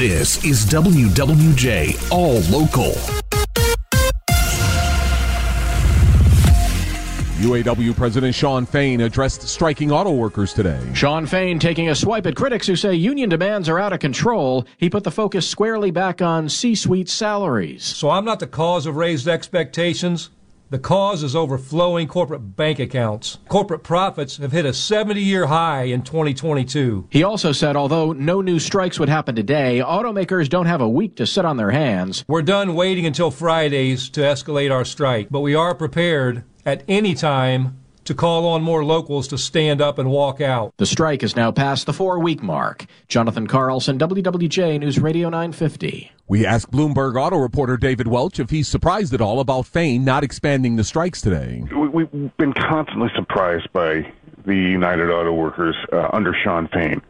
This is WWJ All Local. UAW President Shawn Fain addressed striking auto workers today. Shawn Fain taking a swipe at critics who say union demands are out of control. He put the focus squarely back on C suite salaries. So I'm not the cause of raised expectations. The cause is overflowing corporate bank accounts. Corporate profits have hit a 70 year high in 2022. He also said although no new strikes would happen today, automakers don't have a week to sit on their hands. We're done waiting until Fridays to escalate our strike, but we are prepared at any time to call on more locals to stand up and walk out. The strike is now past the four week mark. Jonathan Carlson, WWJ News Radio 950. We asked Bloomberg auto reporter David Welch if he's surprised at all about Fain not expanding the strikes today. We've been constantly surprised by the United Auto Workers uh, under Shawn Fain.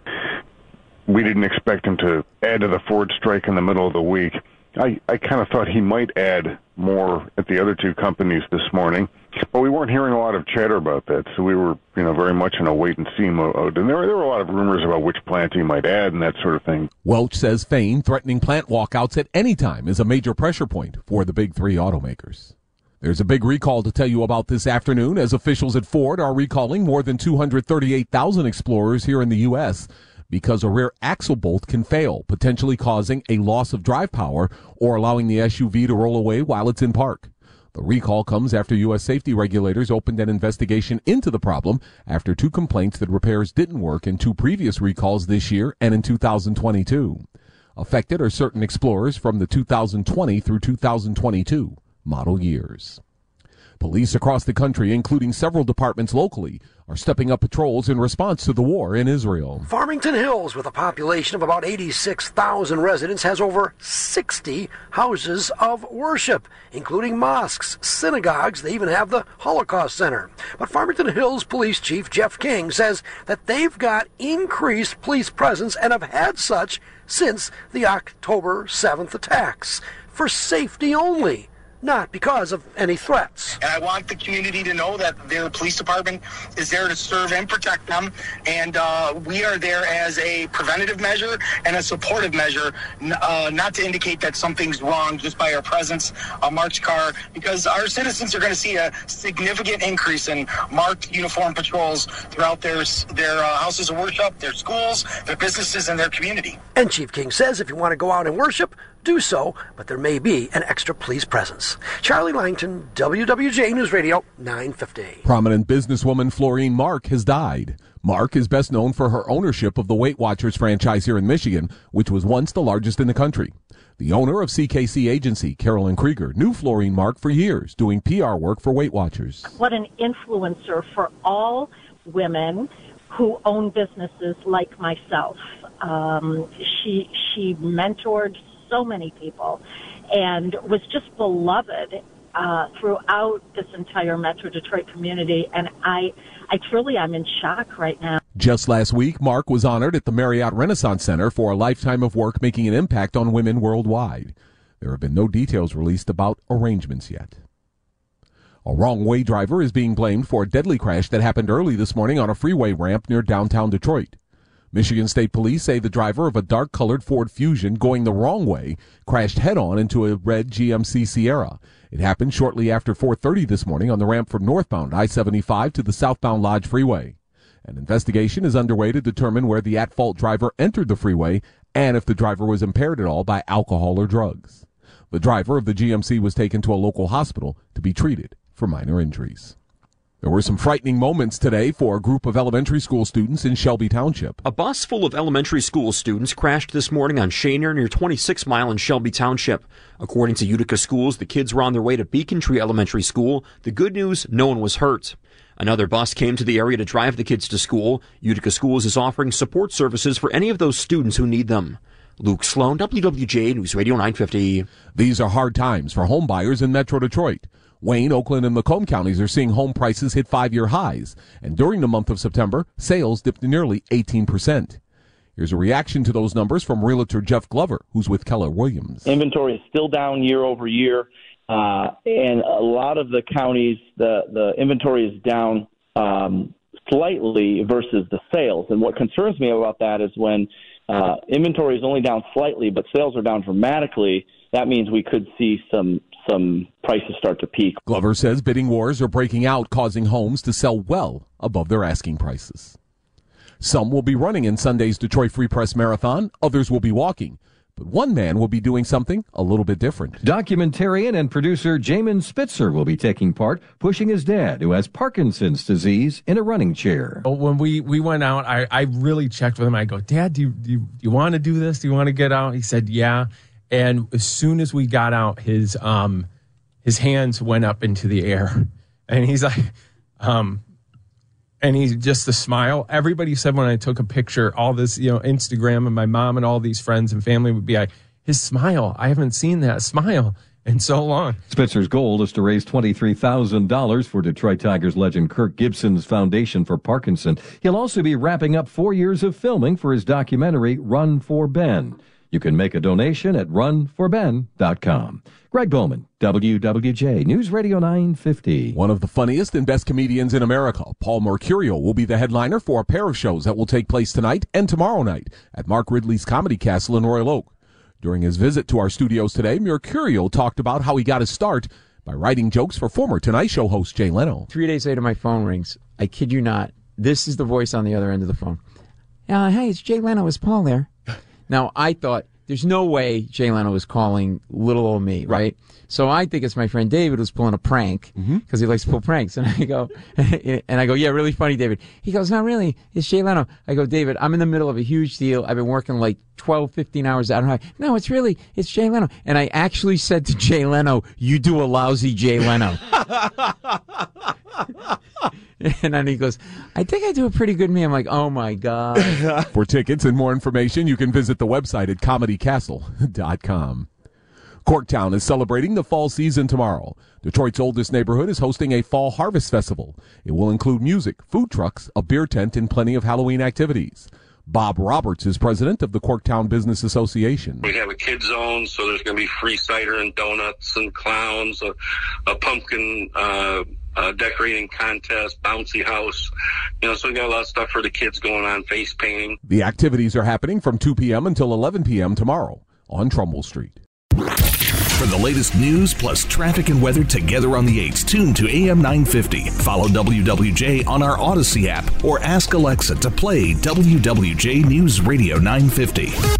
We didn't expect him to add to the Ford strike in the middle of the week. I, I kind of thought he might add more at the other two companies this morning, but we weren't hearing a lot of chatter about that. So we were, you know, very much in a wait and see mode. Uh, and there were, there were a lot of rumors about which plant he might add and that sort of thing. Welch says Fain threatening plant walkouts at any time is a major pressure point for the big three automakers. There's a big recall to tell you about this afternoon as officials at Ford are recalling more than 238,000 Explorers here in the U.S because a rear axle bolt can fail, potentially causing a loss of drive power or allowing the SUV to roll away while it's in park. The recall comes after U.S. safety regulators opened an investigation into the problem after two complaints that repairs didn't work in two previous recalls this year and in 2022. Affected are certain Explorers from the 2020 through 2022 model years. Police across the country, including several departments locally, are stepping up patrols in response to the war in Israel. Farmington Hills, with a population of about 86,000 residents, has over 60 houses of worship, including mosques, synagogues. They even have the Holocaust Center. But Farmington Hills Police Chief Jeff King says that they've got increased police presence and have had such since the October 7th attacks for safety only not because of any threats. And I want the community to know that their police department is there to serve and protect them. And uh, we are there as a preventative measure and a supportive measure, uh, not to indicate that something's wrong just by our presence, a marked car, because our citizens are going to see a significant increase in marked uniform patrols throughout their, their uh, houses of worship, their schools, their businesses, and their community. And Chief King says if you want to go out and worship, do so, but there may be an extra police presence. Charlie Langton, WWJ News Radio, 950. Prominent businesswoman Florine Mark has died. Mark is best known for her ownership of the Weight Watchers franchise here in Michigan, which was once the largest in the country. The owner of CKC Agency, Carolyn Krieger, knew Florine Mark for years, doing PR work for Weight Watchers. What an influencer for all women who own businesses like myself. Um, she she mentored so many people and was just beloved uh, throughout this entire Metro Detroit community. And I, I truly, I'm in shock right now. Just last week, Mark was honored at the Marriott Renaissance Center for a lifetime of work making an impact on women worldwide. There have been no details released about arrangements yet. A wrong way driver is being blamed for a deadly crash that happened early this morning on a freeway ramp near downtown Detroit. Michigan State Police say the driver of a dark colored Ford Fusion going the wrong way crashed head on into a red GMC Sierra. It happened shortly after 4:30 this morning on the ramp from northbound I-75 to the southbound Lodge Freeway. An investigation is underway to determine where the at-fault driver entered the freeway and if the driver was impaired at all by alcohol or drugs. The driver of the GMC was taken to a local hospital to be treated for minor injuries. There were some frightening moments today for a group of elementary school students in Shelby Township. A bus full of elementary school students crashed this morning on Schoenherr near 26 Mile in Shelby Township. According to Utica Schools, the kids were on their way to Beacon Tree Elementary School. The good news, no one was hurt. Another bus came to the area to drive the kids to school. Utica Schools is offering support services for any of those students who need them. Luke Sloan, WWJ News Radio 950. These are hard times for home buyers in Metro Detroit. Wayne, Oakland, and Macomb counties are seeing home prices hit five year highs, and during the month of September, sales dipped nearly 18%. Here's a reaction to those numbers from realtor Jeff Glover, who's with Keller Williams. Inventory is still down year over year, uh, and a lot of the counties, the, the inventory is down um, slightly versus the sales. And what concerns me about that is when uh, inventory is only down slightly, but sales are down dramatically. That means we could see some some prices start to peak. Glover says bidding wars are breaking out, causing homes to sell well above their asking prices. Some will be running in Sunday's Detroit Free Press Marathon, others will be walking. But one man will be doing something a little bit different. Documentarian and producer Jamin Spitzer will be taking part, pushing his dad, who has Parkinson's disease, in a running chair. When we, we went out, I, I really checked with him. I go, Dad, do you, do, you, do you want to do this? Do you want to get out? He said, Yeah. And as soon as we got out, his um his hands went up into the air, and he's like, um, and he's just the smile. Everybody said when I took a picture, all this, you know, Instagram and my mom and all these friends and family would be like, his smile. I haven't seen that smile in so long. Spitzer's goal is to raise $23,000 for Detroit Tigers legend Kirk Gibson's Foundation for Parkinson. He'll also be wrapping up four years of filming for his documentary, Run for Ben. You can make a donation at runforben.com. Greg Bowman, WWJ News Radio 950. One of the funniest and best comedians in America, Paul Mecurio, will be the headliner for a pair of shows that will take place tonight and tomorrow night at Mark Ridley's Comedy Castle in Royal Oak. During his visit to our studios today, Mecurio talked about how he got his start by writing jokes for former Tonight Show host Jay Leno. Three days later, my phone rings. I kid you not. This is the voice on the other end of the phone. Uh, hey, it's Jay Leno. Is Paul there? Now, I thought there's no way Jay Leno was calling little old me, right? So I think it's my friend David who's pulling a prank mm-hmm. because he likes to pull pranks. And I go, and I go, yeah, really funny, David. He goes, not really. It's Jay Leno. I go, David, I'm in the middle of a huge deal. I've been working like 12, 15 hours out. Of high. No, it's really, it's Jay Leno. And I actually said to Jay Leno, you do a lousy Jay Leno. and then he goes, I think I do a pretty good me. I'm like, oh my God. For tickets and more information, you can visit the website at comedycastle.com. Corktown is celebrating the fall season tomorrow. Detroit's oldest neighborhood is hosting a fall harvest festival. It will include music, food trucks, a beer tent, and plenty of Halloween activities. Bob Roberts is president of the Corktown Business Association. We have a kid zone, so there's going to be free cider and donuts and clowns, a, a pumpkin uh, uh, decorating contest, bouncy house. You know, so we got a lot of stuff for the kids going on, face painting. The activities are happening from 2 p.m. until 11 p.m. tomorrow on Trumbull Street. For the latest news plus traffic and weather together on the 8s, tune to AM 950. Follow WWJ on our Audacy app or ask Alexa to play WWJ News Radio 950.